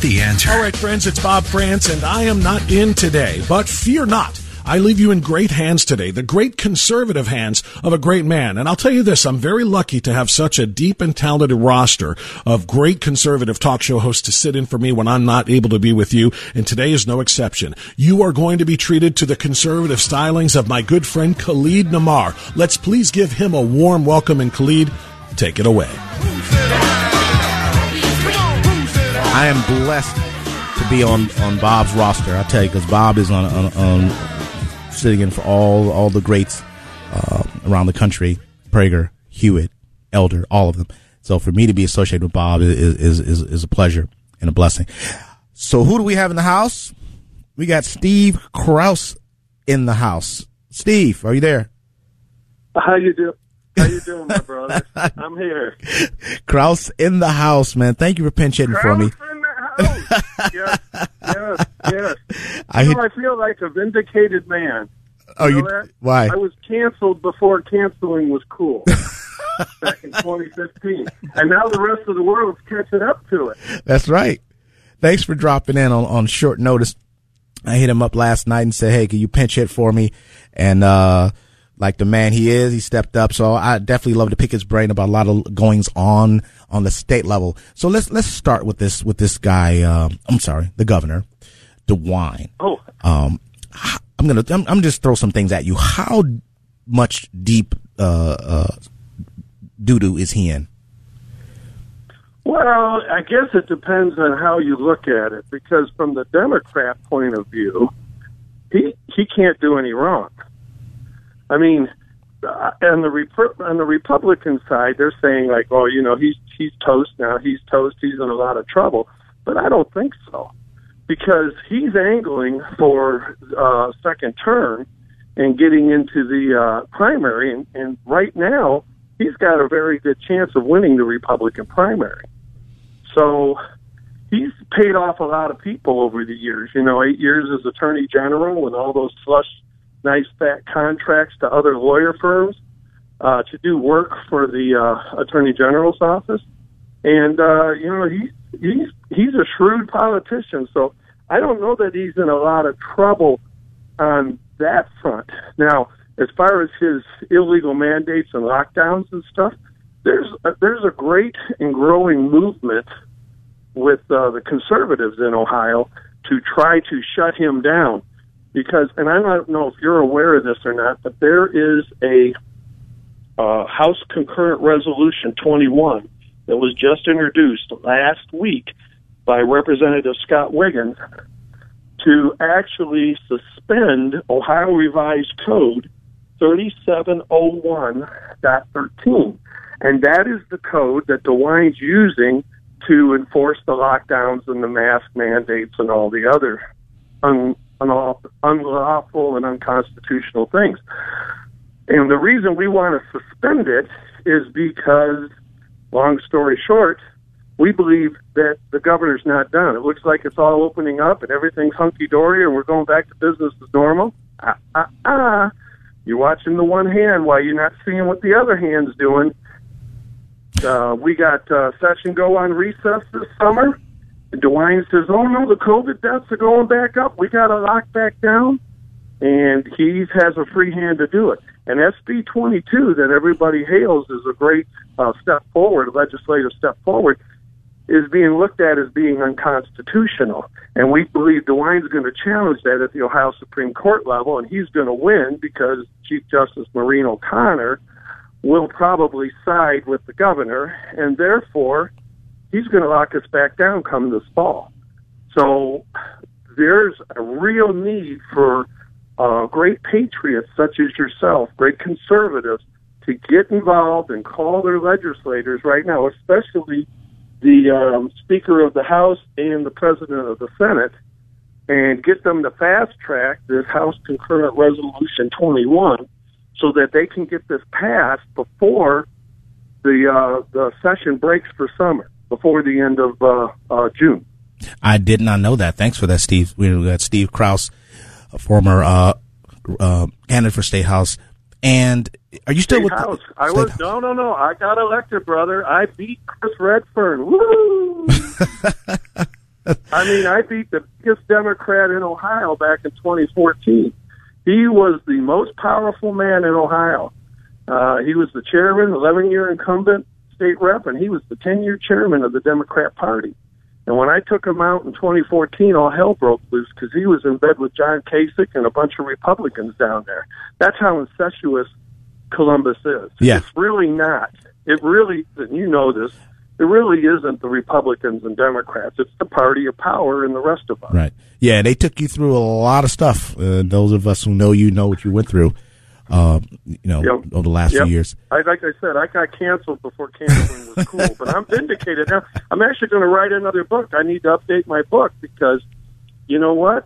The answer. All right, friends, it's Bob Frantz, and I am not in today, but fear not. I leave you in great hands today, the great conservative hands of a great man. And I'll tell you this, I'm very lucky to have such a deep and talented roster of great conservative talk show hosts to sit in for me when I'm not able to be with you. And today is no exception. You are going to be treated to the conservative stylings of my good friend Khalid Namar. Let's please give him a warm welcome. And Khalid, take it away. I am blessed to be on, on Bob's roster. I tell you, because Bob is on, on, on sitting in for all all the greats uh, around the country: Prager, Hewitt, Elder, all of them. So for me to be associated with Bob is is is, is a pleasure and a blessing. So who do we have in the house? We got Steve Kraus in the house. Steve, are you there? How you do? How you doing, my brother? I'm here. Kraus in the house, man. Thank you for pinch hitting for me. In the house. yes, yes, yes. I You know, I feel like a vindicated man. Oh, know you that? why? I was canceled before canceling was cool. back in 2015, and now the rest of the world's catching up to it. That's right. Thanks for dropping in on, on short notice. I hit him up last night and said, Hey, can you pinch hit for me? And, uh, like the man he is, he stepped up. So I definitely love to pick his brain about a lot of goings on on the state level. So let's, let's start with this, with this guy. Um, I'm sorry, the governor, DeWine. Oh, Um, I'm going to, I'm, I'm just throw some things at you. How much deep, uh, uh, doo doo is he in? Well, I guess it depends on how you look at it. Because from the Democrat point of view, he he can't do any wrong. I mean, uh, on the Rep- on the Republican side, they're saying like, oh, you know, he's he's toast now. He's toast. He's in a lot of trouble. But I don't think so, because he's angling for uh, second term and getting into the uh, primary, and, and right now he's got a very good chance of winning the Republican primary. So he's paid off a lot of people over the years. You know, eight years as attorney general and all those slush, nice fat contracts to other lawyer firms uh, to do work for the uh, attorney general's office. And uh, you know, he he's he's a shrewd politician. So I don't know that he's in a lot of trouble on that front. Now, as far as his illegal mandates and lockdowns and stuff, there's a, there's a great and growing movement with uh, the conservatives in Ohio to try to shut him down because, and I don't know if you're aware of this or not, but there is a uh, House Concurrent Resolution 21 that was just introduced last week by Representative Scott Wiggam to actually suspend Ohio Revised Code 3701.13. And that is the code that DeWine's using to enforce the lockdowns and the mask mandates and all the other unlawful and unconstitutional things. And the reason we want to suspend it is because, long story short, we believe that the governor's not done. It looks like it's all opening up and everything's hunky dory and we're going back to business as normal. Ah, ah, ah. You're watching the one hand while you're not seeing what the other hand's doing. Uh, we got uh, session go on recess this summer. DeWine says, "Oh no, the COVID deaths are going back up. We got to lock back down." And he has a free hand to do it. And SB 22 that everybody hails as a great uh, step forward, a legislative step forward, is being looked at as being unconstitutional. And we believe DeWine's going to challenge that at the Ohio Supreme Court level, and he's going to win because Chief Justice Maureen O'Connor will probably side with the governor, and therefore he's going to lock us back down come this fall. So there's a real need for uh, great patriots such as yourself, great conservatives, to get involved and call their legislators right now, especially the um, Speaker of the House and the President of the Senate, and get them to fast track this House Concurrent Resolution 21 so that they can get this passed before the uh, the session breaks for summer, before the end of uh, uh, June. I did not know that. Thanks for that, Steve. We got Steve Kraus, a former uh, uh, candidate for State House. And are you still State with House? The, I was House? no, no, no. I got elected, brother. I beat Chris Redfern. Woo! I mean, I beat the biggest Democrat in Ohio back in 2014. He was the most powerful man in Ohio. Uh, he was the chairman, 11 year incumbent state rep, and he was the 10 year chairman of the Democrat Party. And when I took him out in 2014, all hell broke loose because he was in bed with John Kasich and a bunch of Republicans down there. That's how incestuous Columbus is. Yeah. It's really not. It really, and you know this, it really isn't the Republicans and Democrats. It's the party of power and the rest of us. Right. Yeah, they took you through a lot of stuff. Uh, those of us who know you know what you went through. Uh, you know, Yep. over the last Yep. few years. I, like I said, I got canceled before canceling was cool, but I'm vindicated now. I'm actually going to write another book. I need to update my book because, you know what?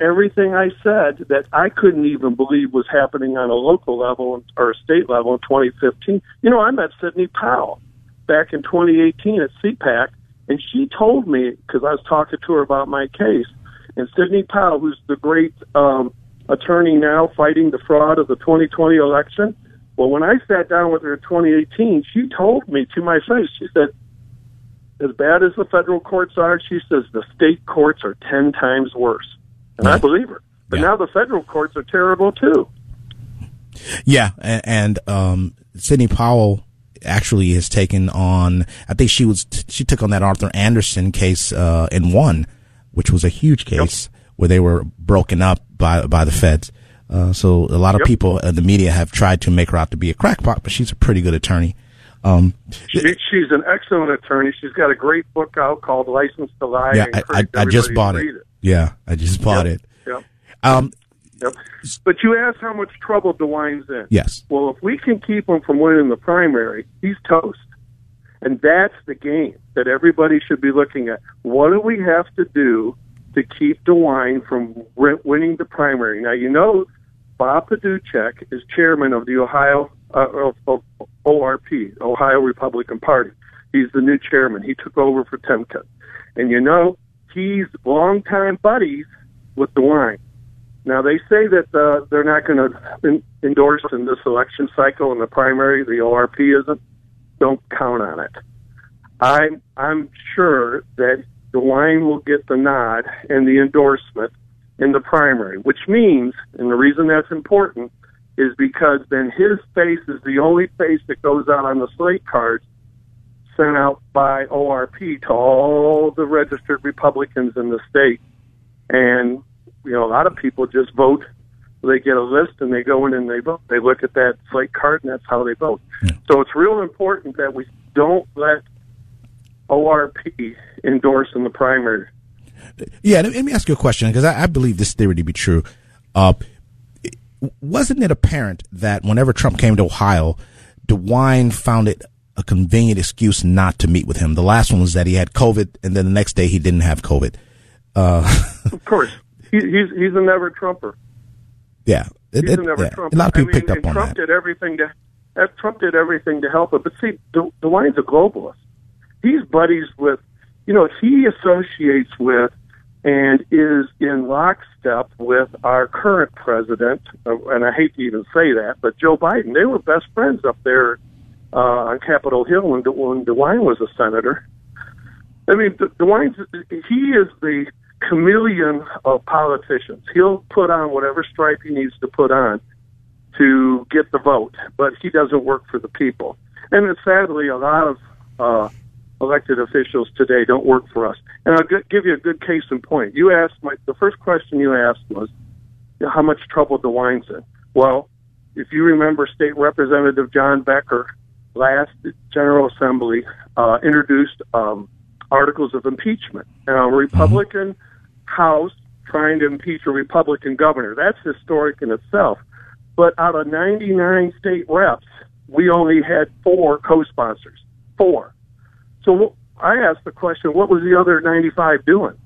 Everything I said that I couldn't even believe was happening on a local level or a state level in 2015. You know, I met Sidney Powell back in 2018 at CPAC, and she told me because I was talking to her about my case. And Sidney Powell, who's the great um, attorney now fighting the fraud of the 2020 election. Well, when I sat down with her in 2018, she told me to my face, she said, as bad as the federal courts are, she says the state courts are 10 times worse. And I believe her. But Yeah. now the federal courts are terrible too. Yeah, and, and um, Sidney Powell actually has taken on. I think she was she took on that Arthur Andersen case uh, and won, which was a huge case where they were broken up by by the feds. Uh, so a lot of Yep. people in the media have tried to make her out to be a crackpot, but she's a pretty good attorney. Um, She, she's an excellent attorney. She's got a great book out called License to Lie. yeah, I, I, I just bought it. it. Yeah, I just bought Yep. it. Yep. Um, Yep. But you asked how much trouble DeWine's in. yes. Well, if we can keep him from winning the primary, he's toast. And that's the game that everybody should be looking at. What do we have to do to keep DeWine from wi- winning the primary? Now, you know, Bob Paduchik is chairman of the Ohio uh, of, of ORP, Ohio Republican Party. He's the new chairman. He took over for Timken. And you know, he's longtime buddies with DeWine. Now they say that uh, they're not going to endorse in this election cycle in the primary. The ORP isn't. Don't count on it. I'm I'm sure that DeWine will get the nod and the endorsement in the primary, which means, and the reason that's important is because then his face is the only face that goes out on the slate cards sent out by ORP to all the registered Republicans in the state. And you know, a lot of people just vote. They get a list and they go in and they vote. They look at that slate card and that's how they vote. So it's real important that we don't let ORP endorse in the primary. Yeah, let me ask you a question because I, I believe this theory to be true. Uh, wasn't it apparent that whenever Trump came to Ohio, DeWine found it a convenient excuse not to meet with him? The last one was that he had COVID, and then the next day he didn't have COVID. Uh, of course, he, he's he's a never Trumper. Yeah, it, he's it, a never yeah. Trumper. A lot of people I mean, picked up on Trump that. did everything to. Trump did everything to help it, but see, De- DeWine's a globalist. He's buddies with, you know, he associates with and is in lockstep with our current president, uh, and I hate to even say that, but Joe Biden. They were best friends up there uh, on Capitol Hill when, De- when DeWine was a senator. I mean, De- he is the chameleon of politicians. He'll put on whatever stripe he needs to put on to get the vote, but he doesn't work for the people. And sadly, a lot of uh, elected officials today don't work for us. And I'll give you a good case in point. You asked my the first question you asked was you know, how much trouble DeWine's in. Well, if you remember, State Representative John Becker last General Assembly uh, introduced um, articles of impeachment, and a Republican House trying to impeach a Republican governor. That's historic in itself. But out of 99 state reps, we only had four co-sponsors. Four. So I asked the question, what was the other 95 doing?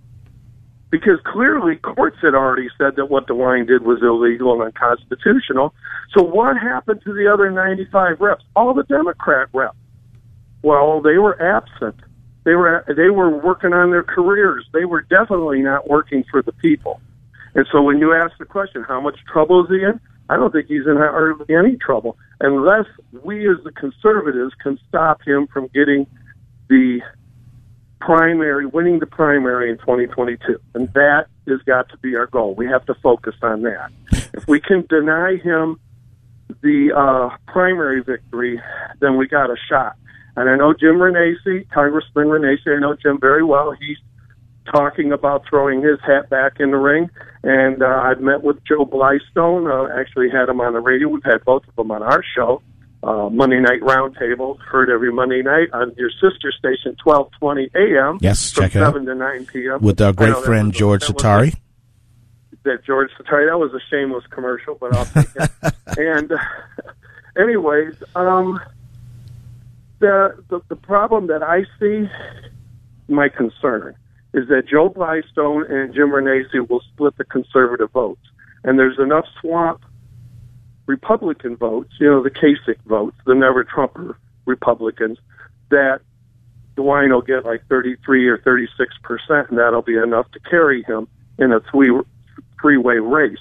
Because clearly courts had already said that what DeWine did was illegal and unconstitutional. So what happened to the other 95 reps? All the Democrat reps. Well, they were absent. They were they were working on their careers. They were definitely not working for the people. And so when you ask the question, how much trouble is he in? I don't think he's in hardly any trouble unless we as the conservatives can stop him from getting the primary, winning the primary in 2022. And that has got to be our goal. We have to focus on that. If we can deny him the uh, primary victory, then we got a shot. And I know Jim Renacci, Congressman Renacci, I know Jim very well. He's talking about throwing his hat back in the ring. And uh, I've met with Joe Blystone, uh, actually had him on the radio. We've had both of them on our show uh, Monday Night Roundtable, heard every Monday night on your sister station, 1220 a.m. Yes, from check 7 it out. to 9 p.m. With our great was- friend that George was Satari. that George Satari, that was a shameless commercial, but I'll take it. and uh, anyways, um, the, the the problem that I see, my concern, is that Joe Blystone and Jim Renacci will split the conservative votes, and there's enough swamp Republican votes, you know, the Kasich votes, the never Trumper Republicans, that DeWine will get like 33 or 36 percent, and that'll be enough to carry him in a three three way race.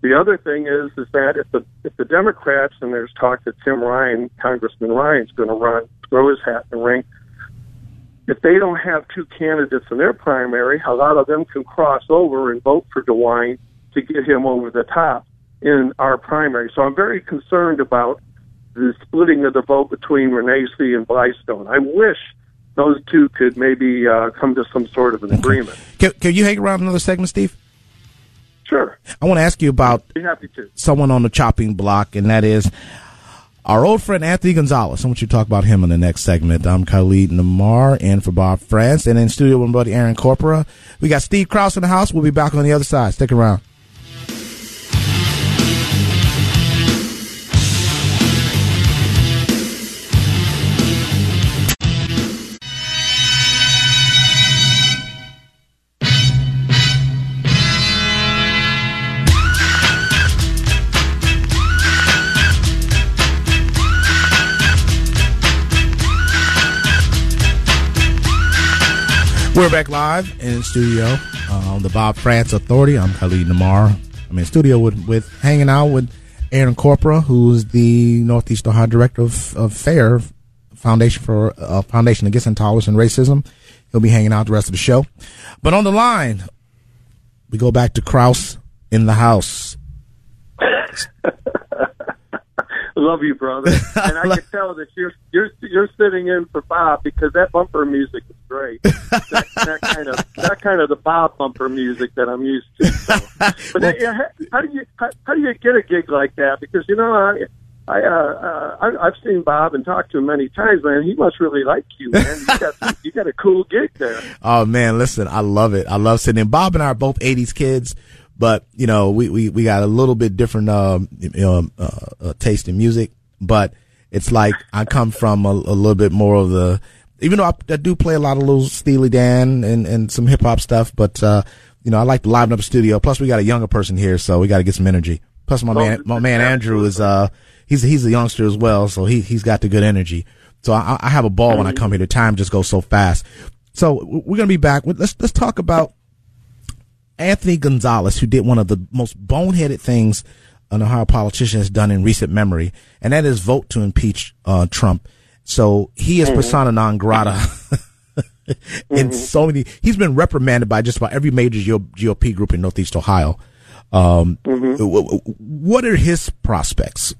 The other thing is is that if the if the Democrats and there's talk that Tim Ryan, Congressman Ryan's going to run, throw his hat in the ring. If they don't have two candidates in their primary, a lot of them can cross over and vote for DeWine to get him over the top in our primary. So I'm very concerned about the splitting of the vote between Renacci and Blystone. I wish those two could maybe uh, come to some sort of an agreement. Can, can you hang around another segment, Steve? Sure, I want to ask you about be happy to. someone on the chopping block, and that is our old friend Anthony Gonzalez. I want you to talk about him in the next segment. I'm Khalid Namar, and for Bob Frantz, and in studio with my buddy Aaron Corpora. We got Steve Kraus in the house. We'll be back on the other side. Stick around. We're back live in studio uh, on the Bob Frantz Authority. I'm Khalid Namar. I'm in studio with, with hanging out with Aaron Corpora, who's the Northeast Ohio Director of, of FAIR Foundation for uh, Foundation Against Intolerance and Racism. He'll be hanging out the rest of the show. But on the line, we go back to Kraus in the house. Love you, brother. And I can tell that you're you're you're sitting in for Bob because that bumper music is great. that, that kind of that kind of the Bob bumper music that I'm used to. So. But yeah, how, how do you how, how do you get a gig like that? Because you know I. I, uh, uh, I, I've seen Bob and talked to him many times, man. He must really like you, man. You got, you got a cool gig there. Oh man, listen, I love it. I love sitting in. Bob and I are both '80s kids. But you know, we, we, we got a little bit different, um, you uh, uh, taste in music, but it's like I come from a, a little bit more of the, even though I, I, do play a lot of little Steely Dan and, and some hip hop stuff, but, uh, you know, I like to liven up the studio. Plus we got a younger person here, so we got to get some energy. Plus my man, my man Andrew is, uh, he's, he's a youngster as well, so he, he's got the good energy. So I, I have a ball when I come here. The time just goes so fast. So we're going to be back. Let's, let's talk about Anthony Gonzalez, who did one of the most boneheaded things an Ohio politician has done in recent memory, and that is vote to impeach uh, Trump. So he is mm-hmm. persona non grata in mm-hmm. so many. He's been reprimanded by just about every major GOP group in Northeast Ohio. Um, mm-hmm. What are his prospects?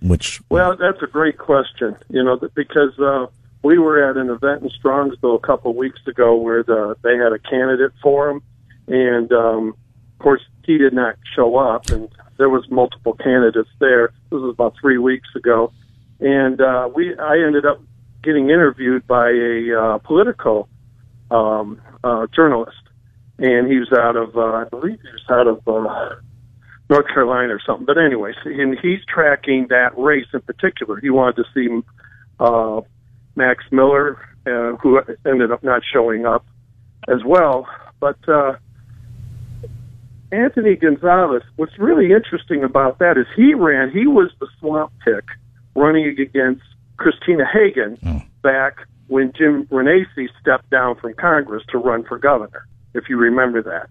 Which well, that's a great question. You know, because uh, we were at an event in Strongsville a couple of weeks ago where the, they had a candidate for him, and um, of course he did not show up, and there was multiple candidates there. This was about three weeks ago, and uh, we I ended up getting interviewed by a uh, political um, uh, journalist, and he was out of uh, I believe he was out of uh, North Carolina or something. But anyways, and he's tracking that race in particular. He wanted to see uh, Max Miller, uh, who ended up not showing up as well, but. Uh, Anthony Gonzalez, what's really interesting about that is he ran, he was the swamp pick running against Christina Hagan oh. back when Jim Renacci stepped down from Congress to run for governor, if you remember that.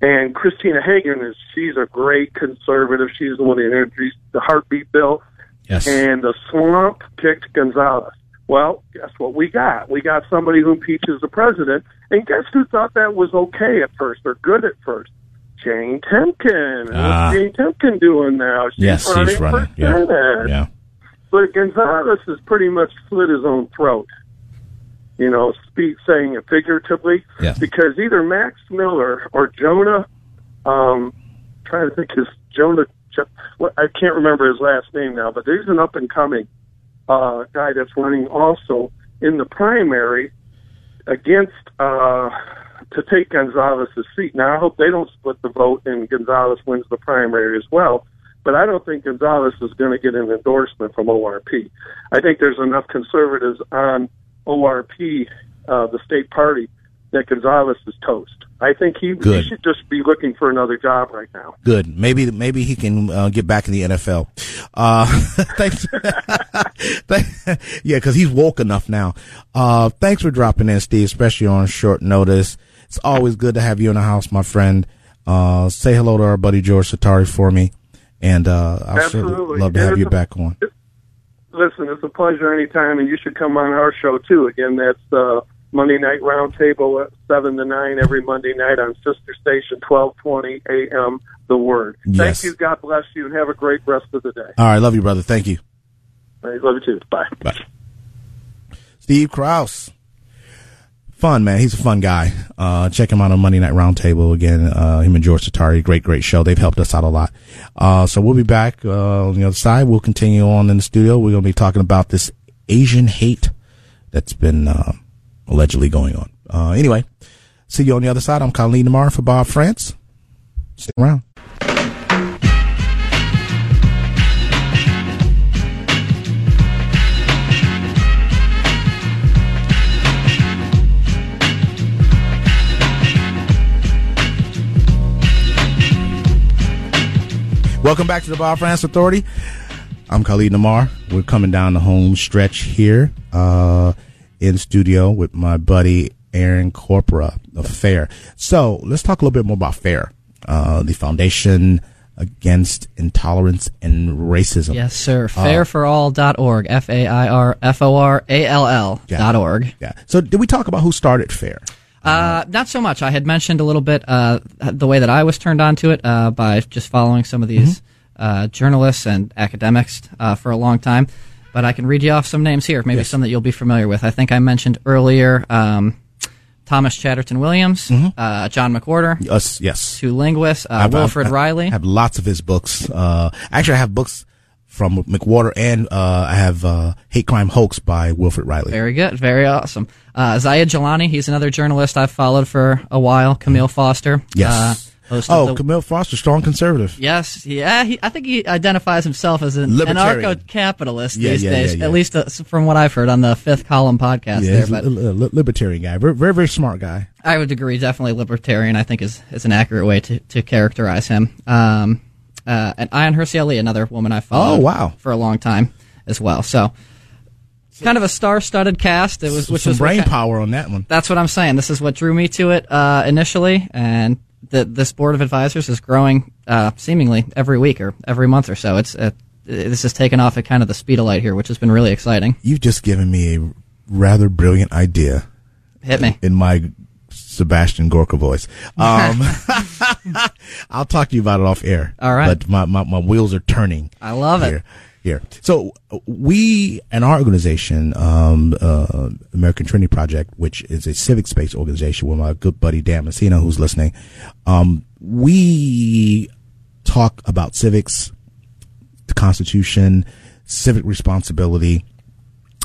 And Christina Hagan is, she's a great conservative. She's the one that introduced the heartbeat bill. Yes. And the swamp picked Gonzalez. Well, guess what we got? We got somebody who impeaches the president. And guess who thought that was okay at first or good at first? Jane Timken. What's ah. Jane Timken doing now? She's yes, running she's running. For yeah. Senate. yeah. But Gonzalez has pretty much slit his own throat. You know, speak saying it figuratively, yes. because either Max Miller or Jonah, um, trying to think his Jonah, I can't remember his last name now, but there's an up and coming uh, guy that's running also in the primary against uh, to take Gonzalez's seat. Now, I hope they don't split the vote and Gonzalez wins the primary as well. But I don't think Gonzalez is going to get an endorsement from ORP. I think there's enough conservatives on ORP, uh, the state party, that Gonzalez is toast. I think he, he, should just be looking for another job right now. Good. Maybe maybe he can uh, get back in the NFL. Uh, thanks. yeah, because he's woke enough now. Uh, thanks for dropping in, Steve, especially on short notice. It's always good to have you in the house, my friend. Uh, say hello to our buddy George Satari for me, and uh, I'll Absolutely. love to have you back on. Listen, it's a pleasure anytime, and you should come on our show too. Again, that's uh, Monday Night Roundtable at seven to nine every Monday night on Sister Station, twelve twenty a.m. The Word. Yes. Thank you. God bless you, and have a great rest of the day. All right, love you, brother. Thank you. All right, love you too. Bye. Bye. Steve Kraus fun, man. He's a fun guy. Uh, check him out on Monday Night Roundtable again. Uh, him and George Satari, great, great show. They've helped us out a lot. Uh, so we'll be back uh, on the other side. We'll continue on in the studio. We're going to be talking about this Asian hate that's been uh, allegedly going on. Uh, anyway, see you on the other side. I'm Khalid Namar for Bob Frantz. Stick around. Welcome back to the Bob Frantz Authority. I'm Khalid Namar. We're coming down the home stretch here uh, in studio with my buddy Aaron Corpora of FAIR. So let's talk a little bit more about FAIR, uh, the Foundation Against Intolerance and Racism. Yes, sir. Fairforall.org. F A I R F O R A L L dot org. Yeah. So did we talk about who started FAIR? Uh, not so much. I had mentioned a little bit uh, the way that I was turned on to it uh, by just following some of these mm-hmm. Uh, journalists and academics uh, for a long time. But I can read you off some names here, maybe yes. some that you'll be familiar with. I think I mentioned earlier um, Thomas Chatterton Williams, mm-hmm. Uh, John McWhorter. Yes, yes. Two linguists, Wilfred I've, Reilly. I have lots of his books. actually, I have books from McWhorter, and uh, I have uh, Hate Crime Hoax by Wilfred Reilly. Very good, very awesome. Uh, Zaid Jilani, he's another journalist I've followed for a while. Camille Foster, yes, uh, Host Oh, the, Camille Foster, strong conservative. Yes, yeah, he, I think he identifies himself as an anarcho-capitalist Yeah, these yeah, days, yeah, at least uh, from what I've heard on the Fifth Column podcast. Yeah, there, but li- li- libertarian guy. Very, very, very smart guy. I would agree, definitely libertarian. I think is is an accurate way to, to characterize him. Um, uh, and Hirsi Ali, another woman I followed. Oh, wow. for a long time as well. So, kind of a star-studded cast. It was which Some was brain ki- power on that one. That's what I'm saying. This is what drew me to it uh, initially, and the, this board of advisors is growing uh, seemingly every week or every month or so. It's uh, this has taken off at kind of the speed of light here, which has been really exciting. You've just given me a rather brilliant idea Hit me. in my Sebastian Gorka voice. Um, I'll talk to you about it off air. All right. But my, my, my wheels are turning. I love it. here, Here. So we and our organization, um, uh, American Trinity Project, which is a civic space organization with my good buddy Dan Messina, who's listening, um, we talk about civics, the Constitution, civic responsibility,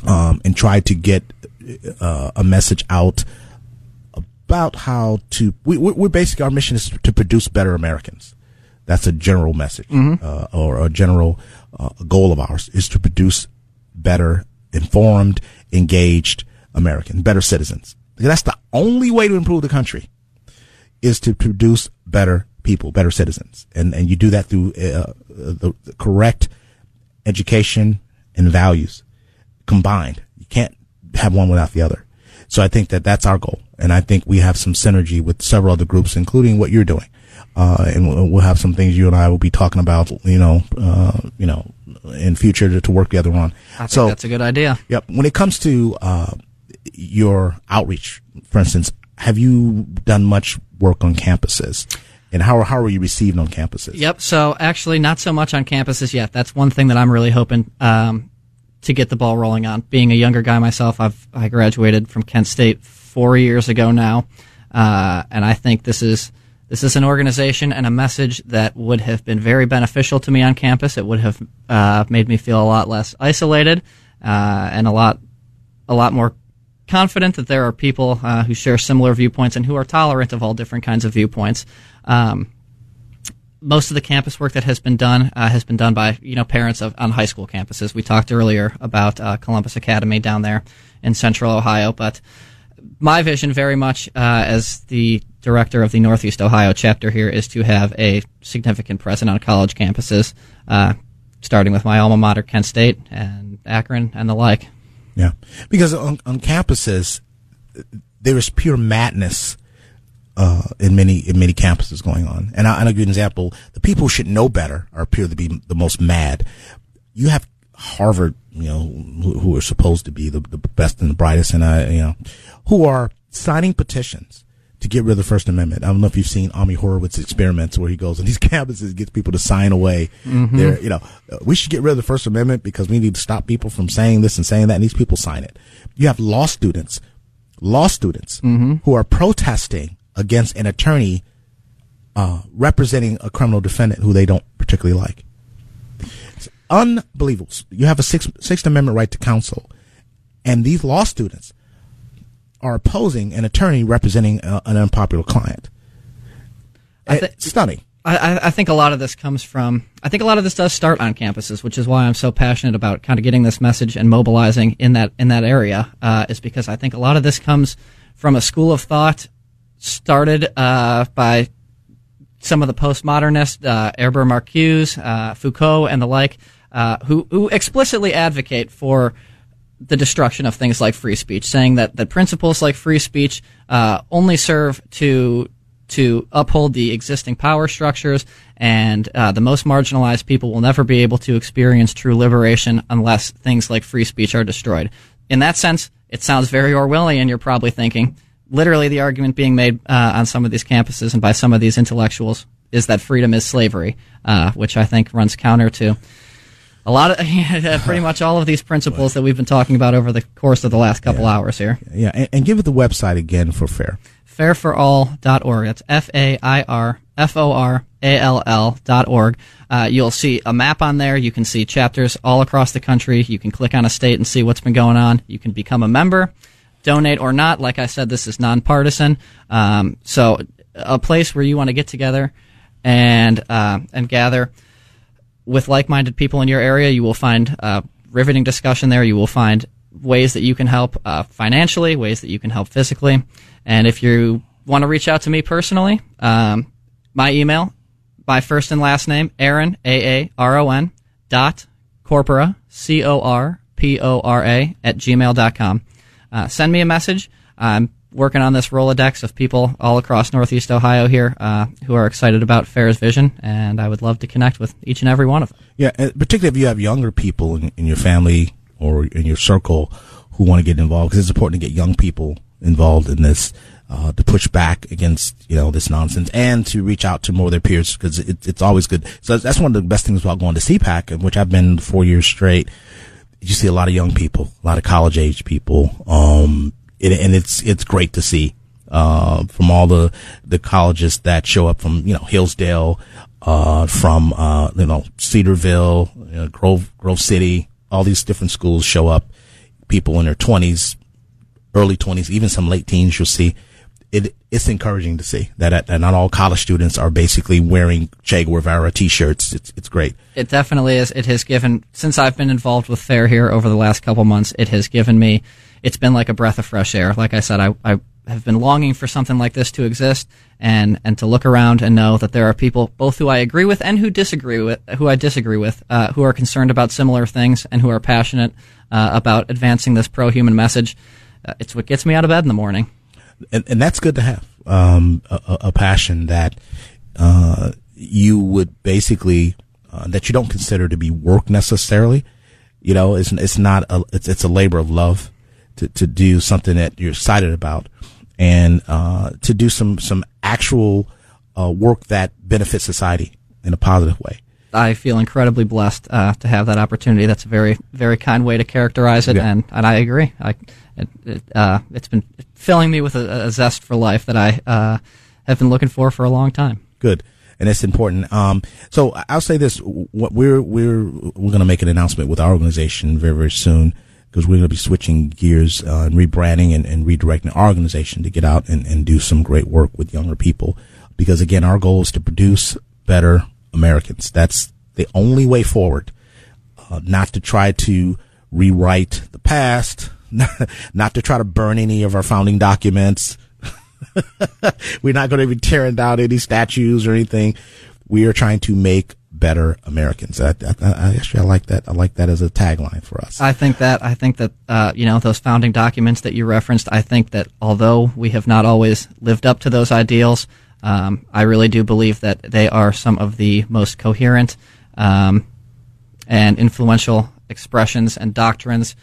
um, and try to get uh, a message out about how to. We, we, we're basically our mission is to produce better Americans. That's a general message, uh, or a general uh, goal of ours is to produce better, informed, engaged Americans, better citizens. That's the only way to improve the country is to produce better people, better citizens, and and you do that through uh, the, the correct education and values combined. You can't have one without the other. So I think that that's our goal, and I think we have some synergy with several other groups, including what you're doing. Uh, and we'll we'll have some things you and I will be talking about, you know, uh, you know, in future to, to work together on. I think so that's a good idea. Yep. When it comes to uh, your outreach, for instance, have you done much work on campuses, and how how are you received on campuses? Yep. So actually, not so much on campuses yet. That's one thing that I'm really hoping um, to get the ball rolling on. Being a younger guy myself, I've I graduated from Kent State four years ago now, uh, and I think this is this is an organization and a message that would have been very beneficial to me on campus. It would have uh, made me feel a lot less isolated uh, and a lot a lot more confident that there are people uh, who share similar viewpoints and who are tolerant of all different kinds of viewpoints. Um, most of the campus work that has been done uh, has been done by you know parents of on high school campuses. We talked earlier about uh, Columbus Academy down there in Central Ohio, but my vision, very much uh, as the director of the Northeast Ohio chapter here, is to have a significant presence on college campuses, uh, starting with my alma mater, Kent State, and Akron, and the like. Yeah, because on, on campuses there is pure madness uh, in many in many campuses going on. And I, and I'll give you an example: the people who should know better are appear to be the most mad. You have Harvard, you know, who, who are supposed to be the, the best and the brightest, and I, you know, who are signing petitions to get rid of the First Amendment. I don't know if you've seen Ami Horowitz's experiments where he goes on these campuses, and gets people to sign away. Their, you know, uh, we should get rid of the First Amendment because we need to stop people from saying this and saying that, and these people sign it. You have law students, law students who are protesting against an attorney uh, representing a criminal defendant who they don't particularly like. It's unbelievable. You have a Sixth, Sixth Amendment right to counsel, and these law students are opposing an attorney representing uh, an unpopular client. I It's stunning. I, I- I think a lot of this comes from. I think a lot of this does start on campuses, which is why I'm so passionate about kind of getting this message and mobilizing in that in that area. Uh, is because I think a lot of this comes from a school of thought started uh, by some of the postmodernists, uh, Herbert Marcuse, uh, Foucault, and the like, uh, who who explicitly advocate for the destruction of things like free speech, saying that, that principles like free speech uh, only serve to to uphold the existing power structures, and uh, the most marginalized people will never be able to experience true liberation unless things like free speech are destroyed. In that sense, it sounds very Orwellian. You're probably thinking, literally, the argument being made uh, on some of these campuses and by some of these intellectuals is that freedom is slavery, uh, which I think runs counter to a lot of pretty much all of these principles that we've been talking about over the course of the last couple hours here. Yeah, and, and give it the website again for fair. Fairforall.org. That's F A I R F O R A L L dot org. Uh, you'll see a map on there. You can see chapters all across the country. You can click on a state and see what's been going on. You can become a member, donate or not. Like I said, this is nonpartisan. Um, so a place where you want to get together and uh, and gather with like-minded people in your area. You will find uh, riveting discussion there. You will find ways that you can help uh, financially, ways that you can help physically, and if you want to reach out to me personally, um, my email, my first and last name, Aaron A A R O N dot corpora C O R P O R A at gmail.com. Uh, send me a message. I'm working on this Rolodex of people all across Northeast Ohio here uh, who are excited about Fair's vision, and I would love to connect with each and every one of them. Yeah, particularly if you have younger people in, in your family or in your circle who want to get involved, because it's important to get young people involved in this. Uh, to push back against you know this nonsense and to reach out to more of their peers because it, it's always good. So that's one of the best things about going to CPAC, which I've been four years straight. You see a lot of young people, a lot of college age people, um, it, and it's it's great to see uh, from all the the colleges that show up from you know Hillsdale, uh, from uh, you know Cedarville, you know, Grove Grove City, all these different schools show up. People in their twenties, early twenties, even some late teens. You'll see. It, it's encouraging to see that, not all college students are basically wearing Che Guevara t-shirts. It's, it's great. It definitely is. It has given, since I've been involved with Fair here over the last couple months, it has given me it's been like a breath of fresh air. Like I said, I, I have been longing for something like this to exist and, and to look around and know that there are people both who I agree with and who disagree with, who I disagree with, uh, who are concerned about similar things and who are passionate uh, about advancing this pro-human message. Uh, it's what gets me out of bed in the morning. And, and that's good to have, um, a, a, passion that, uh, you would basically, uh, that you don't consider to be work necessarily. You know, it's, it's not a, it's, it's a labor of love to, to do something that you're excited about and uh, to do some some actual uh, work that benefits society in a positive way. I feel incredibly blessed uh, to have that opportunity. That's a very very kind way to characterize it, yeah. and, and I agree. I, it, it, has uh, been filling me with a, a, zest for life that I uh, have been looking for for a long time. Good and it's important. Um, so I'll say this: what we're we're we're going to make an announcement with our organization very very soon because we're going to be switching gears uh, and rebranding and, and, redirecting our organization to get out and, and do some great work with younger people. Because again, our goal is to produce better Americans. That's the only way forward. Uh, not to try to rewrite the past, not to try to burn any of our founding documents. We're not going to be tearing down any statues or anything. We are trying to make better Americans. I, I, I, actually I like that. I like that as a tagline for us. I think that I think that uh, you know those founding documents that you referenced. I think that although we have not always lived up to those ideals, um, I really do believe that they are some of the most coherent um, and influential expressions and doctrines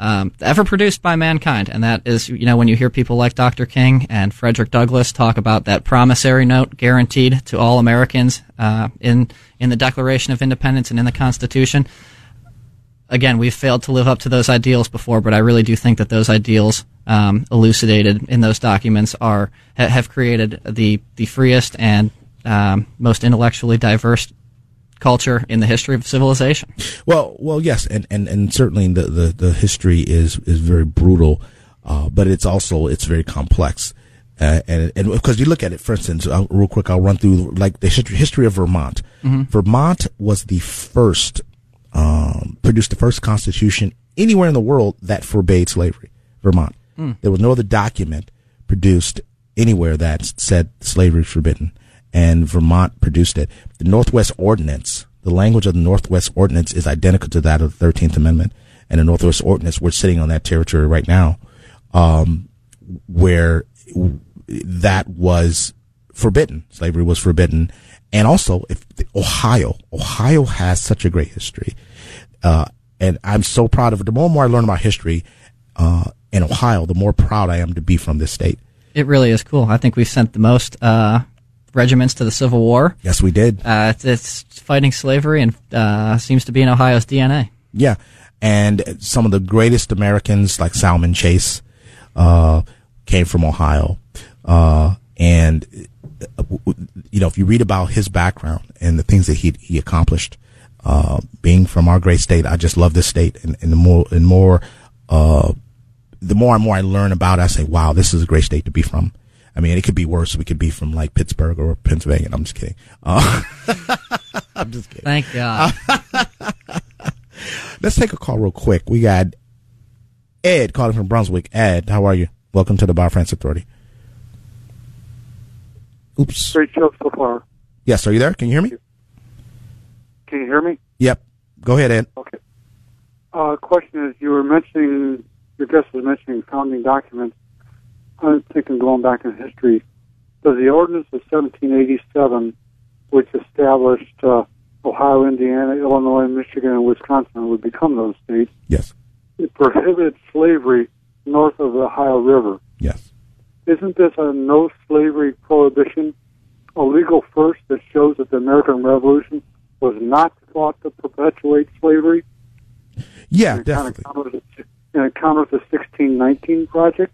um, ever produced by mankind. And that is, you know, when you hear people like Dr. King and Frederick Douglass talk about that promissory note guaranteed to all Americans uh, in in the Declaration of Independence and in the Constitution. Again, we've failed to live up to those ideals before, but I really do think that those ideals um, elucidated in those documents are ha- have created the the freest and um, most intellectually diverse culture in the history of civilization. Well, well, yes, and and, and certainly the, the, the history is is very brutal, uh, but it's also it's very complex. Uh, and and because you look at it, for instance, uh, real quick, I'll run through like the history, history of Vermont. Mm-hmm. Vermont was the first, um, produced the first constitution anywhere in the world that forbade slavery. Vermont. Mm. There was no other document produced anywhere that said slavery is forbidden and Vermont produced it. The Northwest Ordinance, the language of the Northwest Ordinance is identical to that of the 13th Amendment. And the Northwest Ordinance, we're sitting on that territory right now, um, where that was forbidden. Slavery was forbidden. And also, if Ohio, Ohio has such a great history. Uh, and I'm so proud of it. The more and more I learn about history, uh, in Ohio, the more proud I am to be from this state. It really is cool. I think we've sent the most, uh, regiments to the Civil War. Yes, we did. Uh, it's, it's, fighting slavery and uh, seems to be in Ohio's DNA. Yeah, and some of the greatest Americans, like Salmon Chase, uh, came from Ohio, uh, and you know if you read about his background and the things that he he accomplished, uh, being from our great state, I just love this state, and, and the more and more. Uh, the more and more I learn about it, I say, wow, this is a great state to be from. I mean, it could be worse. We could be from like Pittsburgh or Pennsylvania. I'm just kidding. Uh, I'm just kidding. Thank God. Let's take a call real quick. We got Ed calling from Brunswick. Ed, how are you? Welcome to the Bob Frantz Authority. Oops. Great show so far. Yes, are you there? Can you hear me? Can you hear me? Yep. Go ahead, Ed. Okay. Uh, question is, you were mentioning, your guest was mentioning founding documents. I'm thinking going back in history. Does the Ordinance of 1787, which established uh, Ohio, Indiana, Illinois, Michigan, and Wisconsin would become those states, Yes. it prohibited slavery north of the Ohio River. Yes. Isn't this a no slavery prohibition a legal first that shows that the American Revolution was not fought to perpetuate slavery? Yeah, And it kind definitely. of the, and it counters the 1619 project?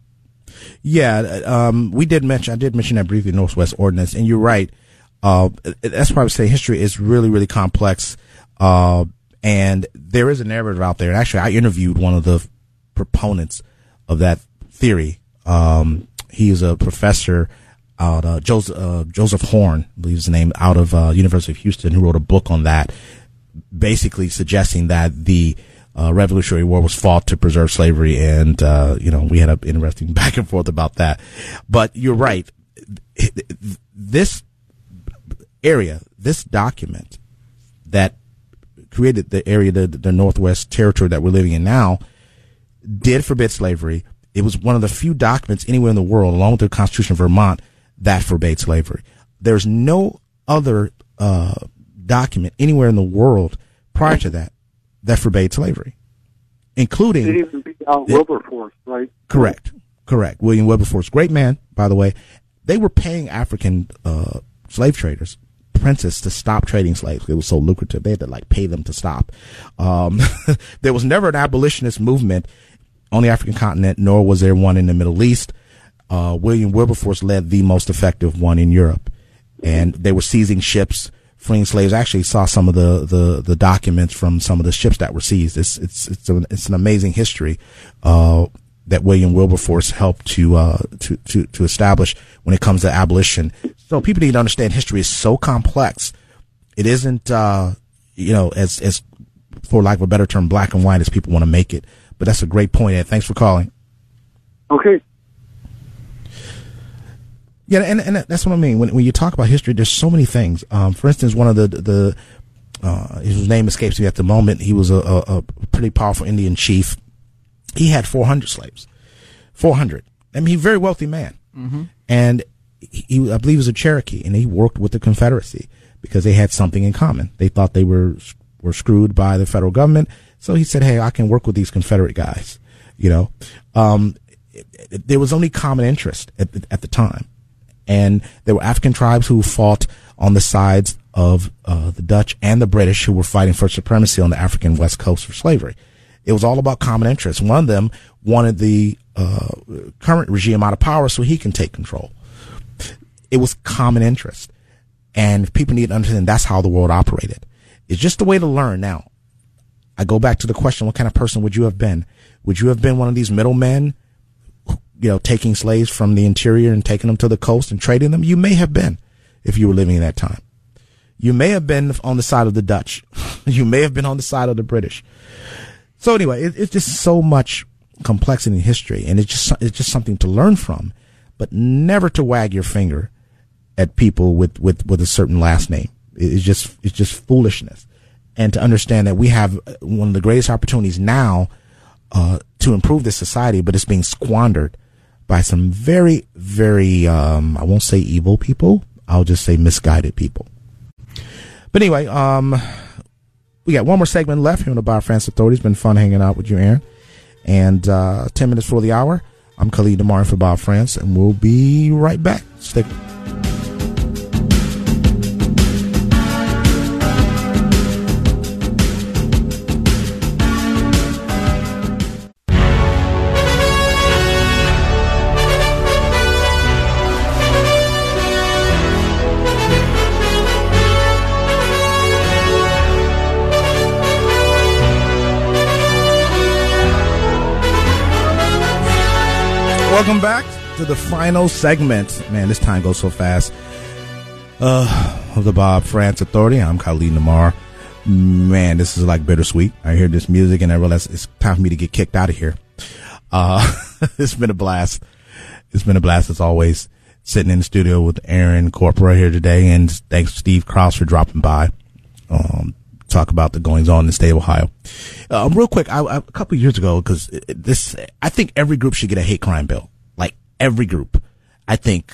Yeah, um, we did mention, I did mention that briefly, Northwest Ordinance, and you're right. Uh, that's why I would say history is really, really complex. Uh, and there is a narrative out there. And actually, I interviewed one of the proponents of that theory. Um, he is a professor out, uh, Joseph, uh, Joseph Horne, I believe his name, out of, uh, University of Houston, who wrote a book on that, basically suggesting that the, uh, Revolutionary War was fought to preserve slavery, and uh, you know we had an interesting back and forth about that. But you're right. This area, this document that created the area, the, the Northwest Territory that we're living in now, did forbid slavery. It was one of the few documents anywhere in the world, along with the Constitution of Vermont, that forbade slavery. There's no other uh, document anywhere in the world prior to that that forbade slavery, including It even beat out Wilberforce, right? Correct. Correct. William Wilberforce, great man, by the way. They were paying African uh, slave traders, princes, to stop trading slaves. It was so lucrative. They had to like pay them to stop. Um, there was never an abolitionist movement on the African continent, nor was there one in the Middle East. Uh, William Wilberforce led the most effective one in Europe, and they were seizing ships, freeing slaves. I actually saw some of the, the, the documents from some of the ships that were seized. It's it's it's an, it's an amazing history uh, that William Wilberforce helped to, uh, to to to establish when it comes to abolition. So people need to understand history is so complex. It isn't uh, you know as as for lack of a better term black and white as people want to make it. But that's a great point, Ed. Thanks for calling. Okay. Yeah, and, and that's what I mean. When, when you talk about history, there's so many things. Um, for instance, one of the, the, uh, his name escapes me at the moment. He was a, a, a pretty powerful Indian chief. He had 400 slaves. 400. I mean, he's a very wealthy man. Mm-hmm. And he, he, I believe he was a Cherokee and he worked with the Confederacy because they had something in common. They thought they were, were screwed by the federal government. So he said, Hey, I can work with these Confederate guys, you know, um, it, it, there was only common interest at the, at the time and there were African tribes who fought on the sides of uh, the Dutch and the British who were fighting for supremacy on the African west coast for slavery. It was all about common interests. One of them wanted the uh, current regime out of power so he can take control. It was common interest, and people need to understand that's how the world operated. It's just a way to learn. Now, I go back to the question: What kind of person would you have been? Would you have been one of these middlemen? you know, taking slaves from the interior and taking them to the coast and trading them? You may have been if you were living in that time. You may have been on the side of the Dutch. you may have been on the side of the British. So anyway, it, it's just so much complexity in history and it's just, it's just something to learn from, but never to wag your finger at people with, with, with a certain last name. It's just, it's just foolishness. And to understand that we have one of the greatest opportunities now, uh, to improve this society, but it's being squandered by some very, very, um, I won't say evil people. I'll just say misguided people. But anyway, um, we got one more segment left here on the Bob Frantz Authority. It's been fun hanging out with you, Aaron. And, uh, 10 minutes for the hour. I'm Khalid Namar for Bob Frantz, and we'll be right back. Stick. Welcome back to the final segment. Man, this time goes so fast. Uh, of the Bob Frantz Authority. I'm Khalid Namar. Man, this is like bittersweet. I hear this music and I realize it's time for me to get kicked out of here. Uh, it's been a blast. It's been a blast as always. Sitting in the studio with Aaron Corpora here today, and thanks Steve Cross for dropping by. Um, talk about the goings on in the state of Ohio. Uh, real quick, I, I, a couple years ago, because this, I think every group should get a hate crime bill. Like every group. I think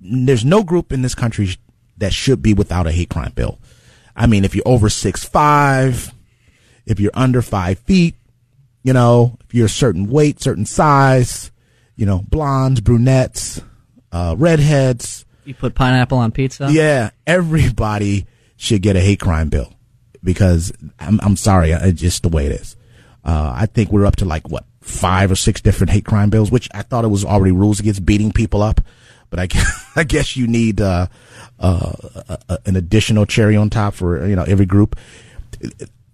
there's no group in this country that should be without a hate crime bill. I mean, if you're over six five, if you're under five feet, you know, if you're a certain weight, certain size, you know, blondes, brunettes, uh, redheads. You put pineapple on pizza? Yeah, everybody should get a hate crime bill because I'm, I'm sorry, it's just the way it is. Uh, I think we're up to like what five or six different hate crime bills, which I thought it was already rules against beating people up, but I guess, I guess you need uh, uh, an additional cherry on top for you know every group.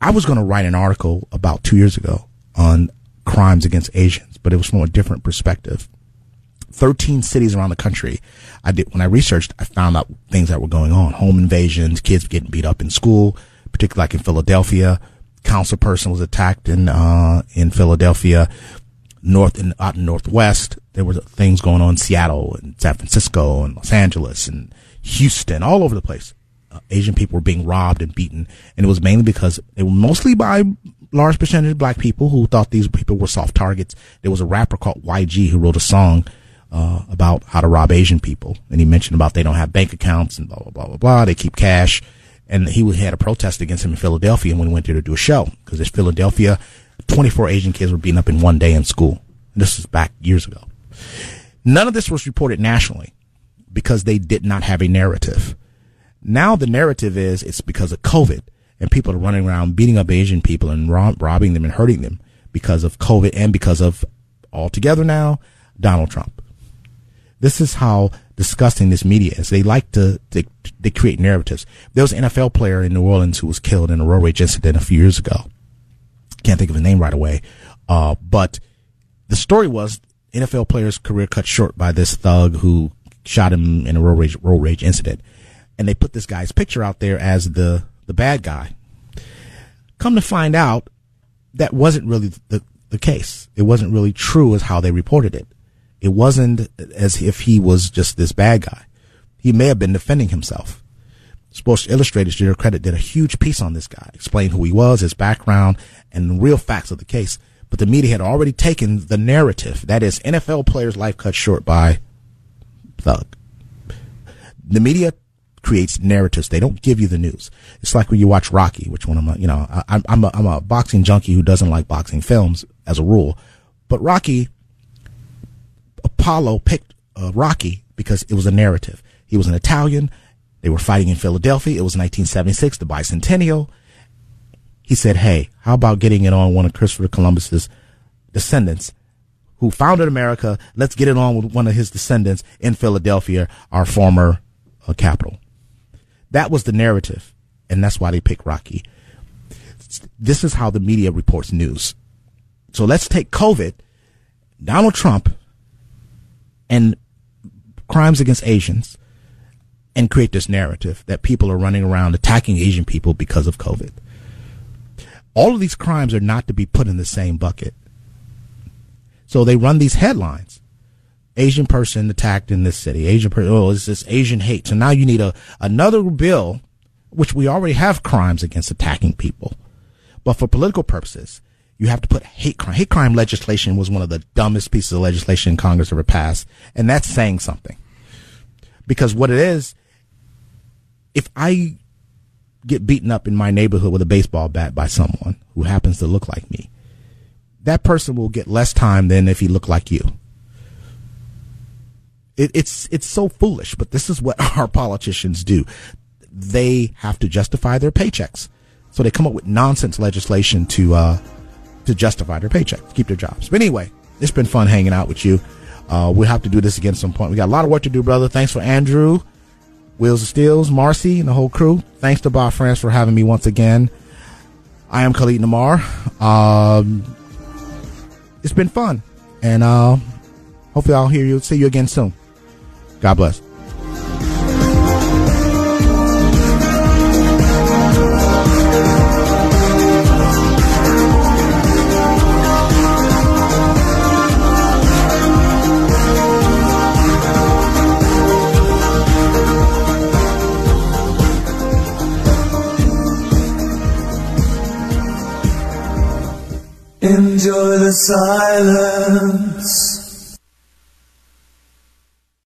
I was going to write an article about two years ago on crimes against Asians, but it was from a different perspective. 13 cities around the country. I did, when I researched, I found out things that were going on. Home invasions, kids getting beat up in school, particularly like in Philadelphia. Council person was attacked in, uh, in Philadelphia. North and out in Northwest, there were things going on in Seattle and San Francisco and Los Angeles and Houston, all over the place. Uh, Asian people were being robbed and beaten, and it was mainly because they were mostly by large percentage of black people who thought these people were soft targets. There was a rapper called YG who wrote a song uh, about how to rob Asian people, and he mentioned about they don't have bank accounts and blah blah blah blah blah. They keep cash, and he had a protest against him in Philadelphia when he went there to do a show because in Philadelphia, 24 Asian kids were beaten up in one day in school. This was back years ago. None of this was reported nationally because they did not have a narrative. Now the narrative is it's because of COVID and people are running around beating up Asian people and rob- robbing them and hurting them because of COVID and because of altogether now Donald Trump. This is how disgusting this media is. They like to, they create narratives. There was an NFL player in New Orleans who was killed in a road rage incident a few years ago. Can't think of his name right away. Uh, but the story was NFL player's career cut short by this thug who shot him in a road rage, road rage incident. And they put this guy's picture out there as the, the bad guy. Come to find out, that wasn't really the, the case. It wasn't really true as how they reported it. It wasn't as if he was just this bad guy. He may have been defending himself. Sports Illustrated, to their credit, did a huge piece on this guy, explained who he was, his background, and the real facts of the case. But the media had already taken the narrative. That is, NFL player's life cut short by thug. The media creates narratives. They don't give you the news. It's like when you watch Rocky, which one of my, you know, I, I'm a, I'm a boxing junkie who doesn't like boxing films as a rule, but Rocky, Apollo picked uh, Rocky because it was a narrative. He was an Italian. They were fighting in Philadelphia. It was 1976, the bicentennial. He said, Hey, how about getting it on one of Christopher Columbus's descendants who founded America? Let's get it on with one of his descendants in Philadelphia, our former uh, capital. That was the narrative. And that's why they picked Rocky. This is how the media reports news. So let's take COVID, Donald Trump, and crimes against Asians and create this narrative that people are running around attacking Asian people because of COVID. All of these crimes are not to be put in the same bucket. So they run these headlines. Asian person attacked in this city. Asian person, oh, it's this Asian hate. So now you need a, another bill, which we already have crimes against attacking people. But for political purposes, you have to put hate crime. Hate crime legislation was one of the dumbest pieces of legislation Congress ever passed. And that's saying something. Because what it is, if I get beaten up in my neighborhood with a baseball bat by someone who happens to look like me, that person will get less time than if he looked like you. It, it's it's so foolish, but this is what our politicians do. They have to justify their paychecks, so they come up with nonsense legislation to uh, to justify their paychecks, keep their jobs. But anyway, it's been fun hanging out with you. Uh, we'll have to do this again some point. We got a lot of work to do, brother. Thanks for Andrew, Wheels of Steels, Marcy, and the whole crew. Thanks to Bob Frantz for having me once again. I am Khalid Namar. Um, it's been fun, and uh, hopefully I'll hear you, see you again soon. God bless. Enjoy the silence.